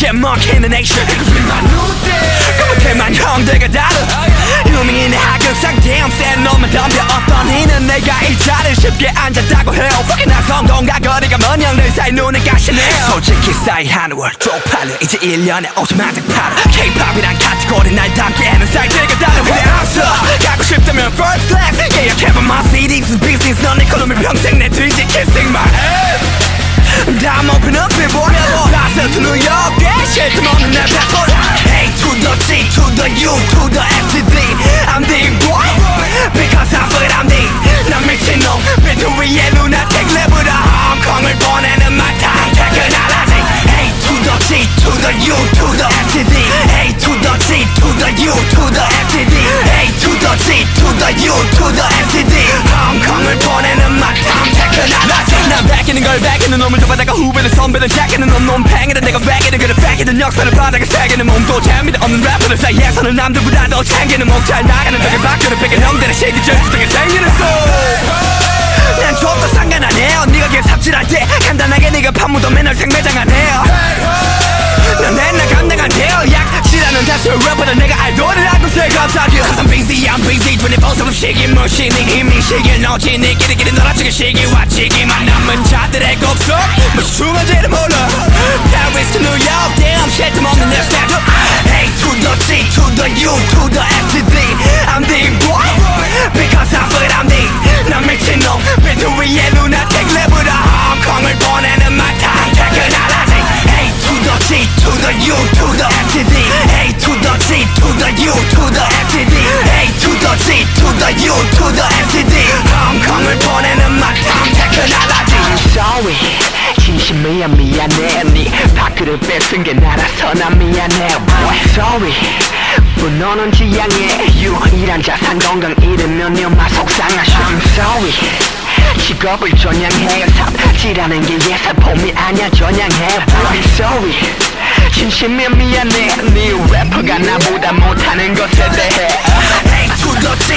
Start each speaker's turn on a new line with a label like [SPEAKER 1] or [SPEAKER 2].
[SPEAKER 1] get monkey in the nation 그렇게만 형들과 다르 유명인의 하극상 damn 센 놈은 덤벼 어떤 이는 내가 이 자리를 쉽게 앉았다고 해요. Fucking 나 성동과 거리가 먼 형들 사이 눈에 가시네요 솔직히 사이 한월 쪽팔려. 이제 1년에 5천만 장 팔아. K-POP이란 카테고리 날 담기에는 사이트가 다른 그래 앞서 가고 싶다면 first class. 예약해봐 my CD's business. 넌내 column 평생 내 뒤지 kissing my ass Plaza to New York Yeah, shit, come on, 내 passport A to the G to the U to the F to D I'm the boy 걸 베끼는 놈을 잡아다가 후배는 선배는 제끼는 놈 놈 팽이든 내가 베끼는 그를 베끼는 역사를 바닥에 새기는 몸도 재미도 없는 래퍼들 사이에서는 남들보다 더 챙기는 목잘 나가는 벽에 바뀌는 뺏긴 형들의 시기 절수등에 생기는 소난 좁도 무시니 이미 시기를 넣지 네 끼리끼리 놀아주기 시기 왔지기만 남은 자들의 곡속 무슨 중간지를 몰라 Paris to New York damn shit 없는 내 스타일 A to the G to the U to the to D I'm the to the MCD 헝컹을 보내는 막탐 테크나라지.
[SPEAKER 2] Sorry. 진심이야 미안해. 네 밖으로 뺏은 게 나라서 난 미안해. boy. Sorry. 뭐 분노는 지향해. 유일한 자산 건강 잃으면 네 엄마 속상하셔 I'm sorry. 직업을 전향해. 삽질하는 게 예사폼이 아니야 전향해. I'm sorry. 진심이 미안해. 네 래퍼가 나보다 못하는 것에 대해. Uh.